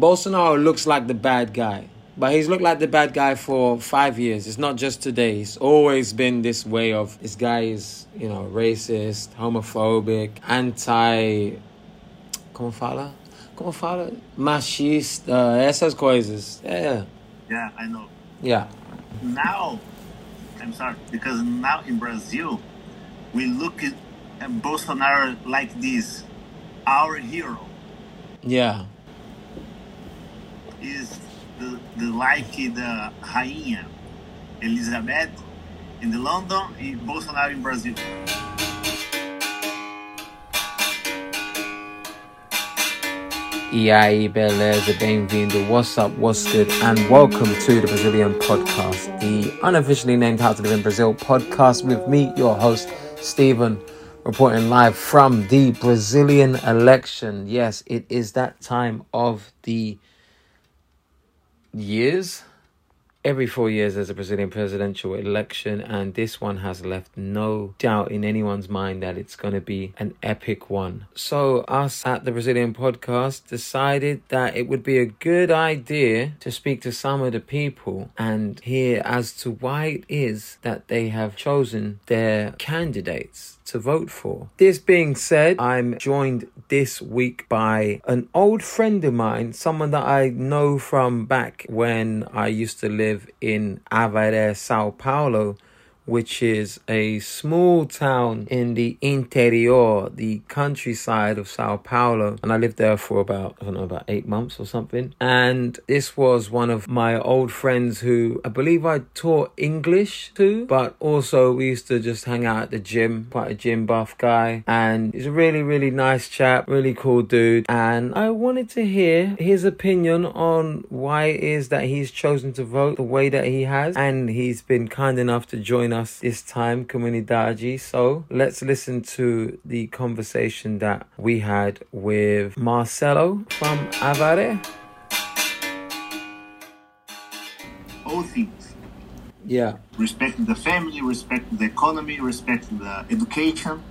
Bolsonaro looks like the bad guy. But he's looked like the bad guy for five years. It's not just today. It's always been this way of this guy is, you know, racist, homophobic, anti. Como fala? Como fala? Machista, essas coisas. Yeah. Yeah, I know. Yeah. Now, I'm sorry, because now in Brazil, we look at Bolsonaro like this, our hero. Yeah. Is the, the like the rainha Elizabeth in the London e Bolsonaro in Brazil. E aí, beleza, bem-vindo, what's up, what's good, and welcome to the Brazilian Podcast, the unofficially named How to Live in Brazil podcast with me, your host, Stephen, reporting live from the Brazilian election. Yes, it is that time of the years every four years there's a Brazilian presidential election, and this one has left no doubt in anyone's mind that it's going to be an epic one. So, us at the Brazilian podcast decided that it would be a good idea to speak to some of the people and hear as to why it is that they have chosen their candidates to vote for. This being said, I'm joined this week by an old friend of mine, someone that I know from back when I used to live in Avaré, Sao Paulo which is a small town in the interior, the countryside of Sao Paulo. And I lived there for about, I don't know, about eight months or something. And this was one of my old friends who I believe I taught English to, but also we used to just hang out at the gym, quite a gym buff guy. And he's a really, really nice chap, really cool dude. And I wanted to hear his opinion on why it is that he's chosen to vote the way that he has. And he's been kind enough to join us us this time, Comunidade. So let's listen to the conversation that we had with Marcelo from Avaré. All things. Yeah. Respect the family, respect the economy, respect the education,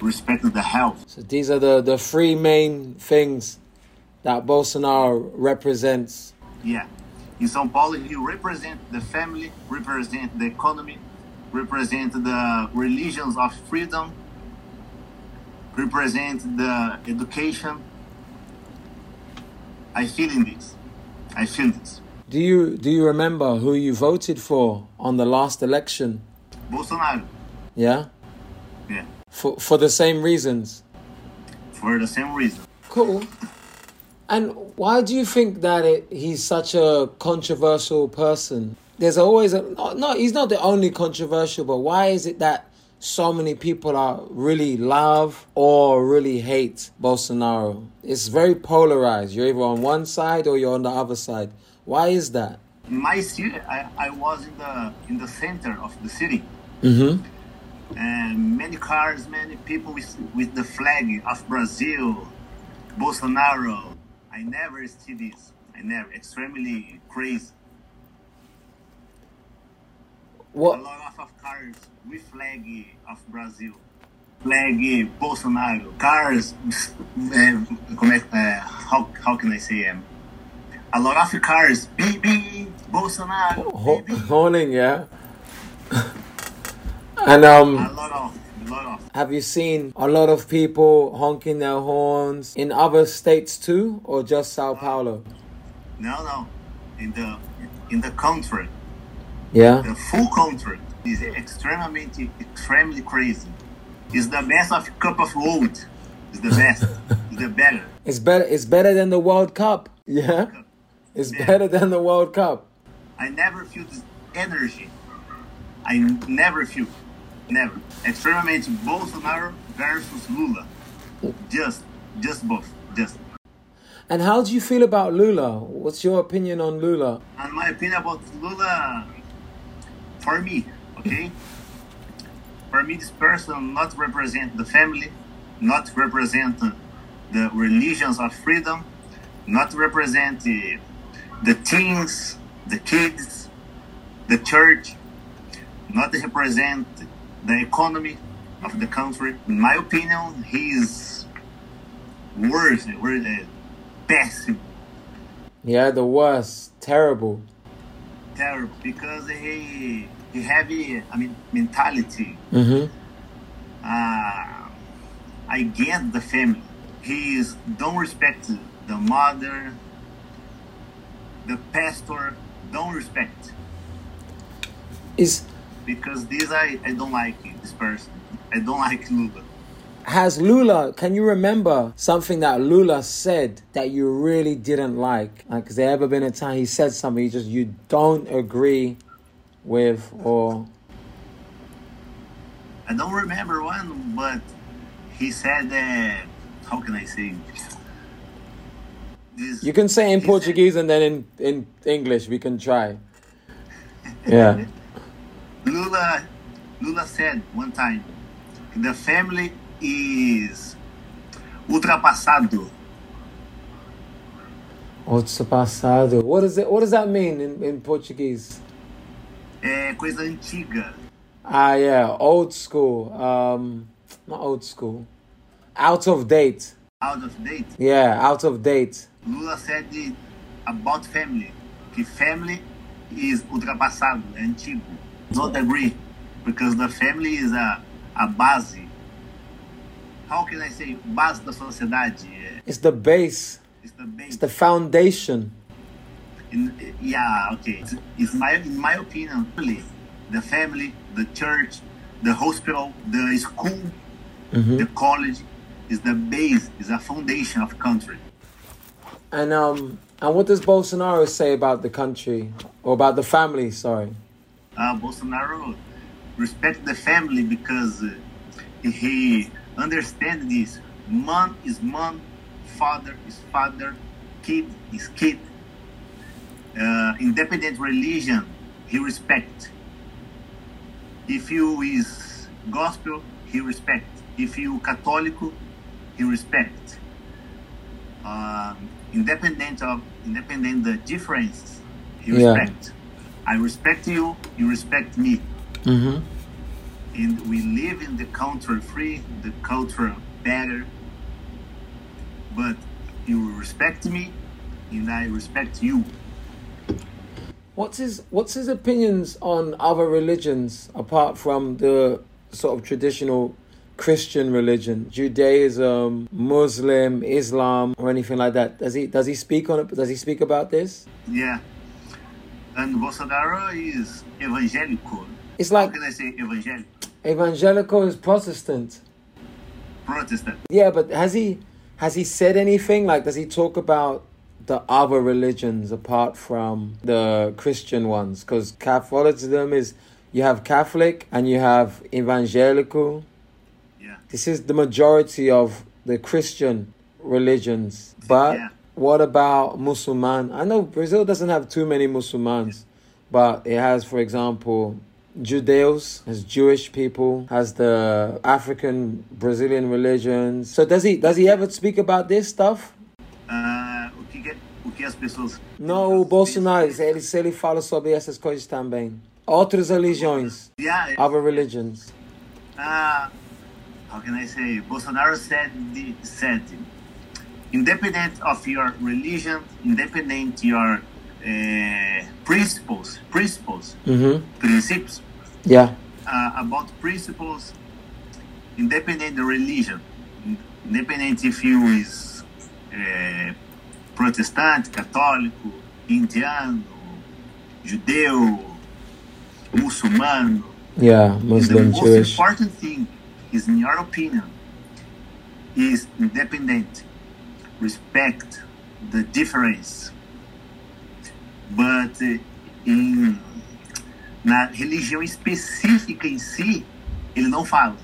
respect the health. So these are the, the three main things that Bolsonaro represents. Yeah. In São Paulo, he represents the family, represent the economy, represent the religions of freedom, represent the education. I feel in this. I feel this. Do you do you remember who you voted for on the last election? Bolsonaro. Yeah. Yeah. For for the same reasons. For the same reason. Cool. And why do you think that it, he's such a controversial person? There's always a no he's not the only controversial but why is it that so many people are really love or really hate Bolsonaro? It's very polarized. You're either on one side or you're on the other side. Why is that? In my city I, I was in the in the center of the city. Mm-hmm. and many cars many people with, with the flag of Brazil Bolsonaro. I never see this. I never extremely crazy what? A lot of cars with flag of Brazil. Flag Bolsonaro. Cars, uh, how, how can I say? Um, a lot of cars, baby, Bolsonaro. Ho- yeah. and um. A lot of. Have you seen a lot of people honking their horns in other states too, or just Sao Paulo? No, no, in the in the country. Yeah. The full country is extremely, extremely crazy. It's the best of Cup of World. It's the best. it's the better. It's better. It's better than the World Cup. Yeah. It's yeah. better than the World Cup. I never feel this energy. I never feel. Never. Experiment Bolsonaro versus Lula. Just, just both. Just. And how do you feel about Lula? What's your opinion on Lula? And my opinion about Lula, for me, okay? For me, this person not represent the family, not represent the religions of freedom, not represent the, the teens, the kids, the church, not represent the economy of the country. In my opinion, he is worse, worse, best Yeah, the worst. Terrible. Terrible because he he have a, I mean mentality Mm-hmm. uh, against the family. He is don't respect the mother, the pastor. Don't respect Is because this I, I don't like this person. I don't like Lula. has Lula? Can you remember something that Lula said that you really didn't like? Like, has there ever been a time he said something you just you don't agree with, or I don't remember one, but he said that. How can I say? This, you can say in he said- Portuguese and then in in English we can try. Yeah. Lula, Lula said one time, the family is ultrapassado. Ultrapassado. passado? What is it? What does that mean in, in Portuguese? É coisa antiga. Ah, yeah, old school. Um, not old school. Out of date. Out of date. Yeah, out of date. Lula said it about family. Que family is ultrapassado, é antigo. Don't agree. Because the family is a, a base. How can I say? Base da sociedade. É, It's the base. It's the base. It's the foundation. In, yeah, okay. It's, it's my, in my opinion, really, the family, the church, the hospital, the school, Mhm. the college is the base, is a foundation of country. And um, and what does Bolsonaro say about the country or about the family? Sorry. Uh, Bolsonaro respect the family because uh, he understands this. Mom is mom, father is father, kid is kid. Uh, independent religion, he respect. If you is gospel, he respect. If you católico, he respect. Um, independent of independent the difference, he Yeah. respect. I respect you, you respect me Mm-hmm. and we live in the country free, the culture better. But you respect me, and I respect you. What's his What's his opinions on other religions apart from the sort of traditional Christian religion, Judaism, Muslim, Islam, or anything like that? Does he Does he speak on it? Does he speak about this? Yeah. And Bolsonaro is evangelical. It's like How can I say evangelical? evangelical is Protestant. Protestant. Yeah, but has he has he said anything? Like, does he talk about the other religions apart from the Christian ones? Because Catholicism is you have Catholic and you have evangelical. Yeah. This is the majority of the Christian religions. But Yeah. what about Musulman? I know Brazil doesn't have too many Musulmans, but it has, for example, Judeos, has Jewish people, has the African Brazilian religions. So does he does he ever speak about this stuff? Que, as pessoas. Não, o Bolsonaro, ele, se ele fala sobre essas coisas também. Outras religiões, Yeah. other religions. uh, how can I say? Bolsonaro said said, independent of your religion, independent your uh, principles, principles, Mm-hmm. principles Yeah. uh, about principles, independent the religion, independent if you is uh, Protestant, católico, indiano, judeu, muçulmano. Yeah, the Muslim, most Jewish. important thing is, in your opinion, is independent, respect the difference. But eh, em, na religião específica em si, ele não fala.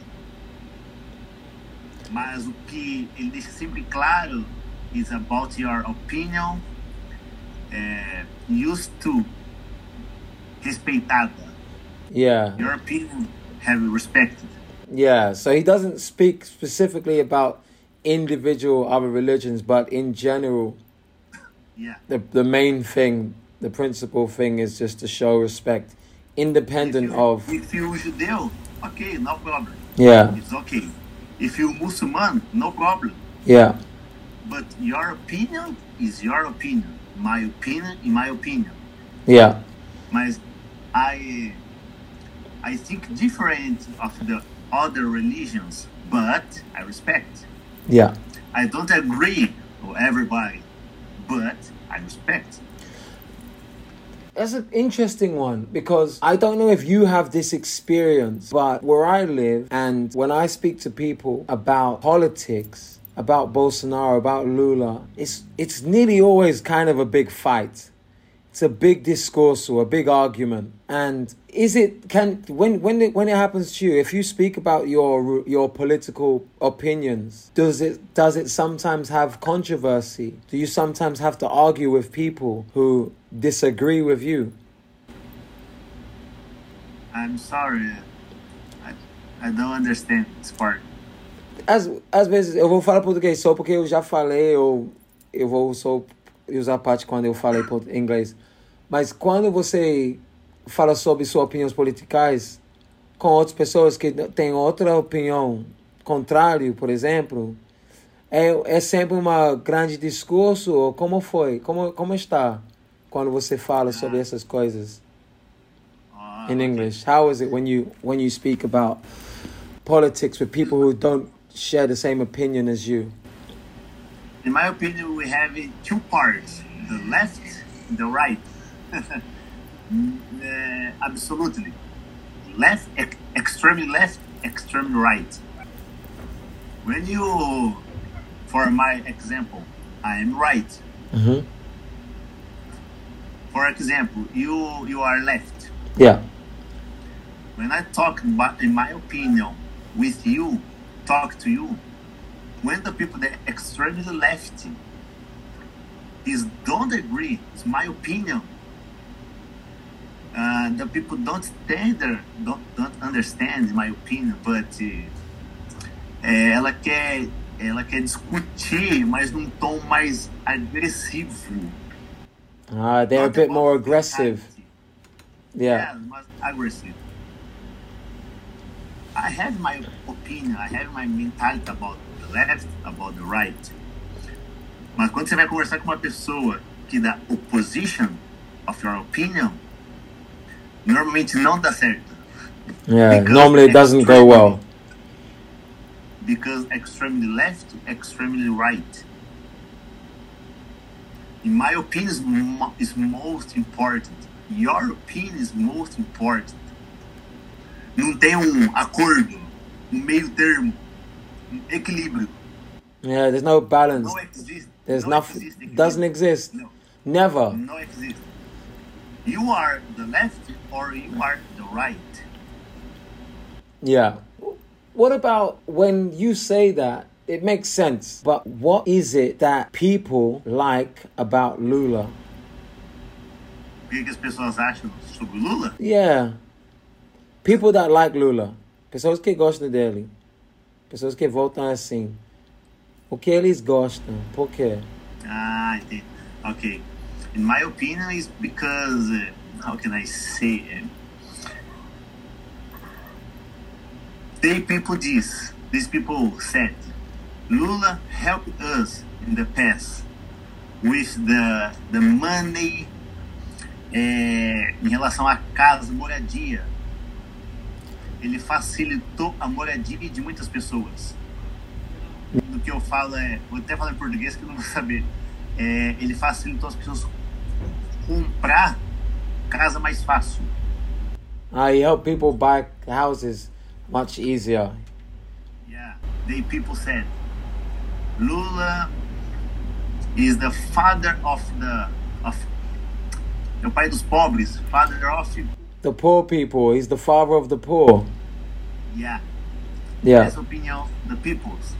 Mas o que ele deixa sempre claro is about your opinion, eh, used to respeitada. Yeah. Your opinion have respected. Yeah, so he doesn't speak specifically about individual other religions, but in general, Yeah. the the main thing, the principal thing is just to show respect, independent if you, of If you judeu, okay, no problem. yeah, It's okay. If you Muslim, no problem. yeah, But your opinion is your opinion. my opinion in my opinion. Yeah. Mas I I think different of the other religions, but I respect. Yeah. I don't agree with everybody, but I respect. That's an interesting one because I don't know if you have this experience, but where I live and when I speak to people about politics, about Bolsonaro, about Lula, it's it's nearly always kind of a big fight. It's a big discourse or a big argument. And is it can when when it when it happens to you, if you speak about your your political opinions, does it does it sometimes have controversy? Do you sometimes have to argue with people who disagree with you? I'm sorry. I, I don't understand this part. Às, às vezes eu vou falar português só porque eu já falei, ou eu vou só usar a parte quando eu falei inglês. Mas quando você fala sobre suas opiniões políticas com outras pessoas que têm outra opinião contrário, por exemplo, é, é sempre uma grande discurso ou como foi? Como, como está quando você fala sobre essas coisas? Ah, in. English. How is it when you when you speak about politics with people who don't share the same opinion as you? In my opinion, we have two parts: the left, and the right. Uh, absolutely, left, ex- extremely left, extreme right. When you, for my example, I am right. Mm-hmm. For example, you you are left. Yeah. When I talk about, in my opinion, with you, talk to you, when the people that extremely left is don't agree, it's my opinion. Uh, the people don't stand there, don't, don't understand my opinion, but uh, ela quer ela quer discutir, mas num tom mais agressivo. Ah, they're a bit more aggressive. Yeah. Yeah, aggressive. I have my opinion, I have my mentality about the left, about the right. Mas quando você vai conversar com uma pessoa que dá opposition of your opinion, normalmente não dá certo. Yeah. Because Normally it doesn't go well. Because extremely left, extremely right. In my opinion, is, is most important. Your opinion is most important. Não tem um acordo, um meio termo, um equilíbrio. Yeah. There's no balance. There's não nothing. Doesn't exist. No, Never. não existe. You are the left or you are the right. Yeah. What about when you say that? It makes sense. But what is it that people like about Lula? O que, que as pessoas acham sobre Lula? Yeah. People that like Lula. Pessoas que gostam dele. Pessoas que votam assim. O que eles gostam? Por quê? Ah, entendi. Okay. In my opinion, is because uh, how can I say it? They people this. These people said Lula helped us in the past with the the money eh, em relação à casa, moradia. Ele facilitou a moradia de muitas pessoas. Do que eu falo é, vou até falar em português que eu não vou saber. É, ele facilitou as pessoas comprar casa mais fácil. Uh, he helped people buy houses much easier. Yeah. They people said Lula is the father of the of é o pai dos pobres, father of The poor people. He's the father of the poor. yeah. Yeah. Essa opinião the peoples.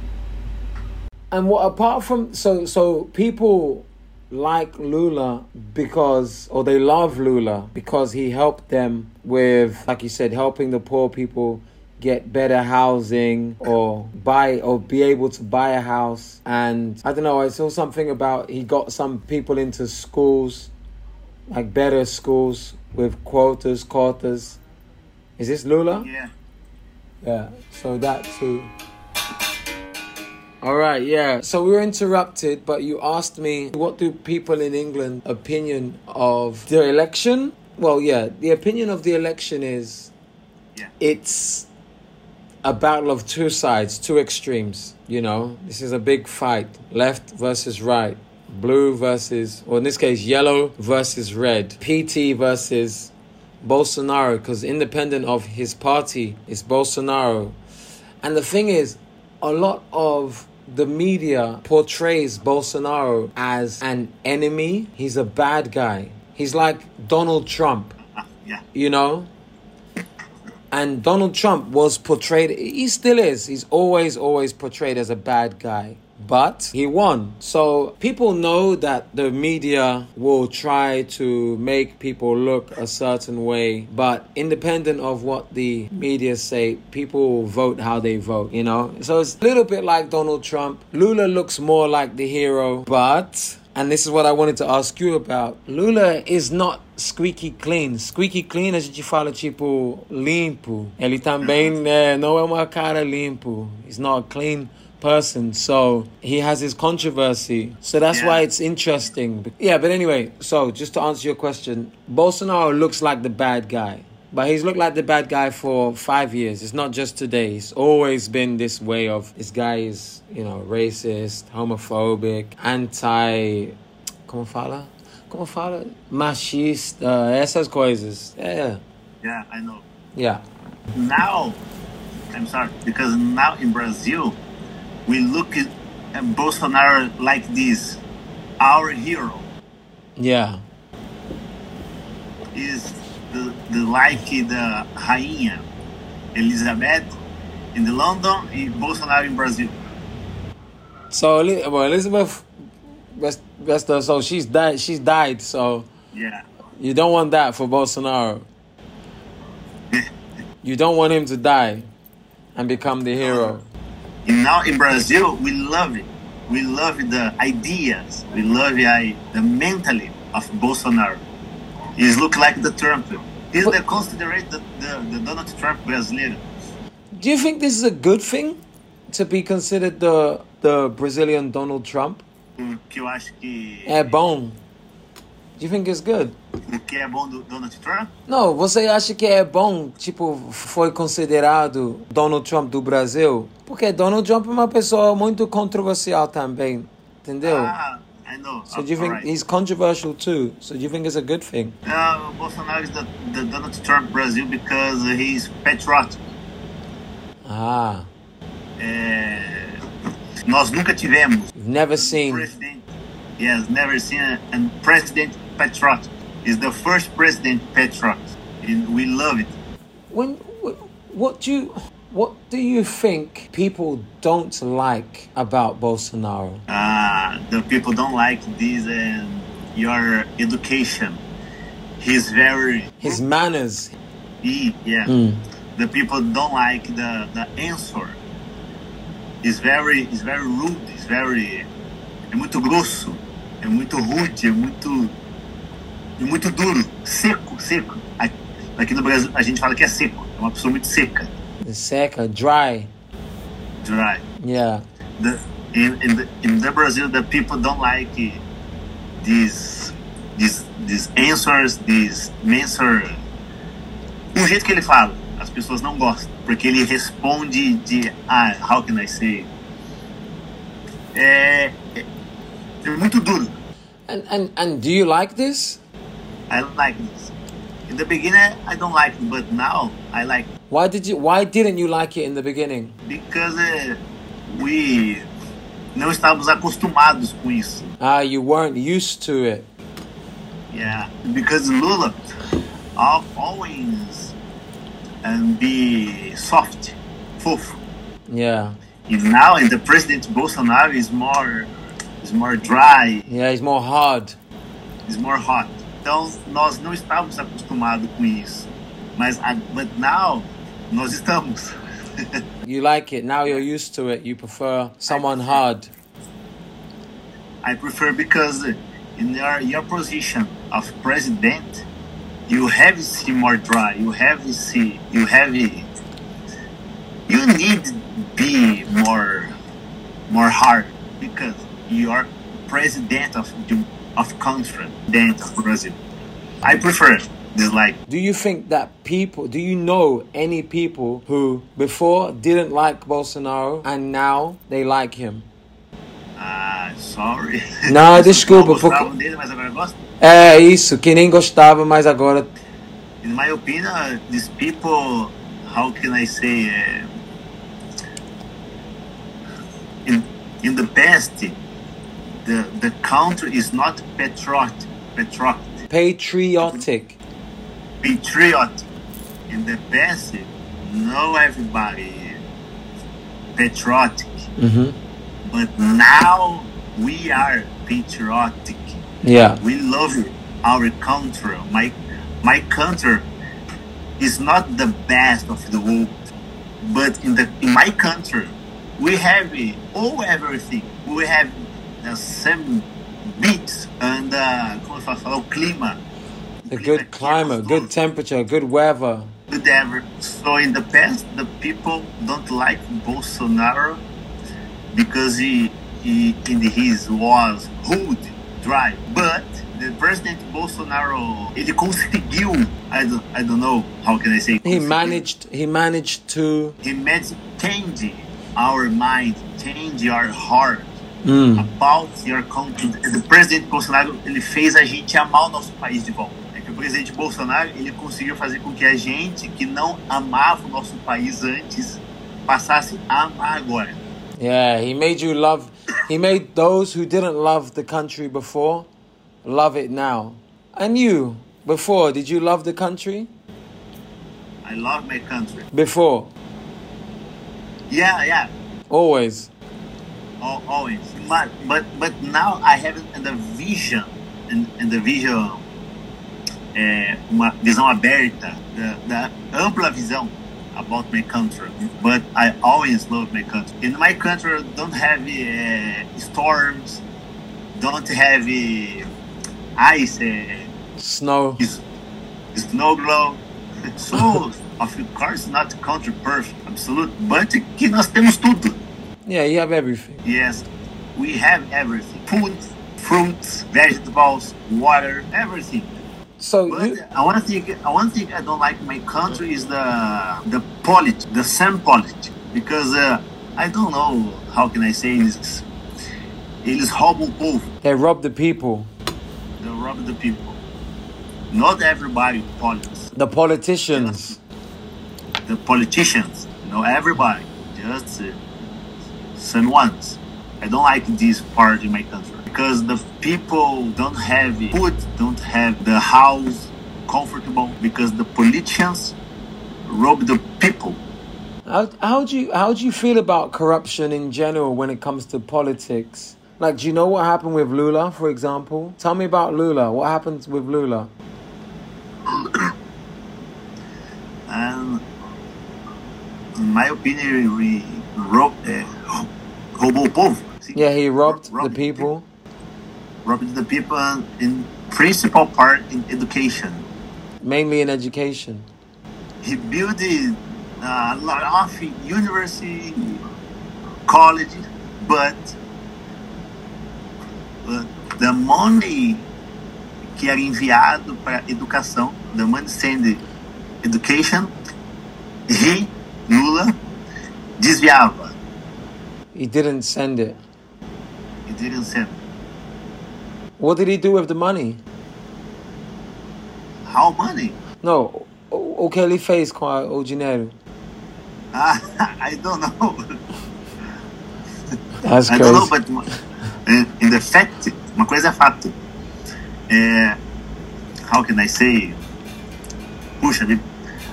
And what apart from so so people like Lula because or they love Lula because he helped them with like you said helping the poor people get better housing or buy or be able to buy a house and I don't know I saw something about he got some people into schools like better schools with quotas quotas is this Lula Yeah. yeah so that too All right, yeah. So we were interrupted, but you asked me what do people in England opinion of the election? Well, yeah, the opinion of the election is Yeah. it's a battle of two sides, two extremes. You know, this is a big fight left versus right, blue versus, or in this case, yellow versus red, PT versus Bolsonaro, because independent of his party, is Bolsonaro. And the thing is, a lot of the media portrays Bolsonaro as an enemy. He's a bad guy. He's like Donald Trump Ah, yeah. you know and donald trump was portrayed he still is he's always always portrayed as a bad guy but he won so people know that the media will try to make people look a certain way but independent of what the media say people vote how they vote you know so it's a little bit like donald trump lula looks more like the hero but and this is what I wanted to ask you about. Lula is not squeaky clean. Squeaky clean a gente fala tipo limpo. Ele também eh, não é uma cara limpo. He's not clean person. So he has his controversy. So that's Yeah. why it's interesting. Yeah, but anyway, so just to answer your question, Bolsonaro looks like the bad guy. But he's looked like the bad guy for five years. It's not just today. It's always been this way of this guy is, you know, racist, homophobic, anti. Como fala? Como fala? Machista, essas coisas. Yeah. Yeah, I know. Yeah. Now, I'm sorry, because now in Brazil, we look at Bolsonaro like this. Our hero Yeah. is the, the like the rainha Elizabeth in the London and Bolsonaro in Brazil. So, well, Elizabeth, best, best of, so she's died. She's died. So Yeah. you don't want that for Bolsonaro. You don't want him to die and become the hero. And now in Brazil, we love it. We love the ideas. We love the, the mentality of Bolsonaro. He's look like the Trump. He's the considerate the, the, the Donald Trump Brazilian. Do you think this is a good thing to be considered the the Brazilian Donald Trump? Que eu acho que É bom. Do you think it's good? que é bom do Donald Trump Não, você acha que é bom, tipo, foi considerado Donald Trump do Brasil? Porque Donald Trump é uma pessoa muito controversial também, entendeu? Ah, I know. so do you think Alright. he's controversial too? So do you think it's a good thing? Uh, Bolsonaro is the, the Donald Trump Brazil because he's patriotic. Ah, É, nós nunca tivemos never seen. president. Has never seen a, a president patriotic. He's the first president patriotic. And we love it. When what do you what do you think people don't like about Bolsonaro? Uh, the people don't like this and your education. He's very His manners. he, yeah. Mm. The people don't like the, the answer. He's very he's very rude, he's very é muito grosso, é muito rude, é muito é muito duro, seco, seco. Aqui no Brasil a gente fala que é seco, é uma pessoa muito seca, seca, dry. dry. Yeah. the in in the, in the Brazil the people don't like these these these answers these answer o jeito que ele fala as pessoas não gostam porque ele responde de ah how can I say é, é, é muito duro And and and do you like this? I like this in the beginning I don't like it but now I like it Why did you why didn't you like it in the beginning? because eh, we não estávamos acostumados com isso Ah, you weren't used to it. Yeah, because Lula al- always and be soft, fofo. Yeah. And now in the president Bolsonaro is more is more dry, Yeah, he's more hard. is more hot. Então nós não estávamos acostumados com isso. Mas but now nós estamos. You like it. Now you're used to it. You prefer someone hard. I prefer because in your your position of president, you have to see more dry. You have to see. You have. You need to be more more hard because you are president of the of country, president of Brazil. I prefer this like Do you think that people, do you know any people who before didn't like Bolsonaro and now they like him? ah, sorry. Não, desculpa, Não gostava porque- dele, mas agora gosto. É isso, que nem gostava, mas agora. In my opinion, these people, how can I say, uh, in in the past, the the country is not patriot, patriot, Patriotic. patriot. In the past, no everybody patriotic, hmm but now we are patriotic. Yeah. We love our country. My my country is not the best of the world, but in the in my country we have all everything. We have the same beats and uh, como eu falo, o clima. A good climate, good temperature, good weather. good ever. So in the past, the people don't like Bolsonaro because he, he in his was rude, dry. But the president Bolsonaro, ele conseguiu. I don't, I don't know how can I say. He managed. He managed to. He managed change our mind, change our heart. Mm. about your country. O presidente Bolsonaro ele fez a gente amar o nosso país de volta. É que o presidente Bolsonaro ele conseguiu fazer com que a gente que não amava o nosso país antes passasse a amar agora. Yeah, he made you love. He made those who didn't love the country before love it now. And you, before, did you love the country? I love my country. Before, Yeah, yeah, always. Al- always. But but but now I have the vision, and, the vision, é, uma visão aberta, da, da ampla visão about my country. But I always love my country. In my country, don't have uh, storms, don't have uh, ice, uh, Snow. snow globe. So, of course, not country perfect, absolute, but que nós temos tudo. Yeah, you have everything. Yes, we have everything: food, fruits, vegetables, water, everything. So you, I want to think. I want to think. I don't like my country is the the politics, the same politics, because uh, I don't know how can I say this. Eles roubam o povo. they rob the people, They rob the people. Not everybody politics. the politicians. The politicians. Not everybody. Just uh, some ones. I don't like this part in my country because the people don't have food, don't have the house comfortable because the politicians rob the people. How how do you how do you feel about corruption in general when it comes to politics? Like, do you know what happened with Lula, for example? Tell me about Lula. What happened with Lula? And in my opinion, we rob, uh, roubou o povo. Yeah, he robbed the people. Robbed the people in principal part in education. mainly in education. he built uh, a lot of university, college, but uh, the money que era enviado para educação, the money sent education, he, Lula, desviava. He didn't send it. He didn't send. What did he do with the money? How money? No, o o que ele fez com a- o dinheiro? Ah, I don't know. That's I don't know, but in, in the fact, uma coisa é fato. É, how can I say? Puxa vida.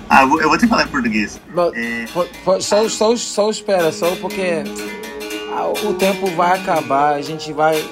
Ah, eu vou, ter que falar em português. But, É, but- but só, só, só espera, só porque o tempo vai acabar, a gente vai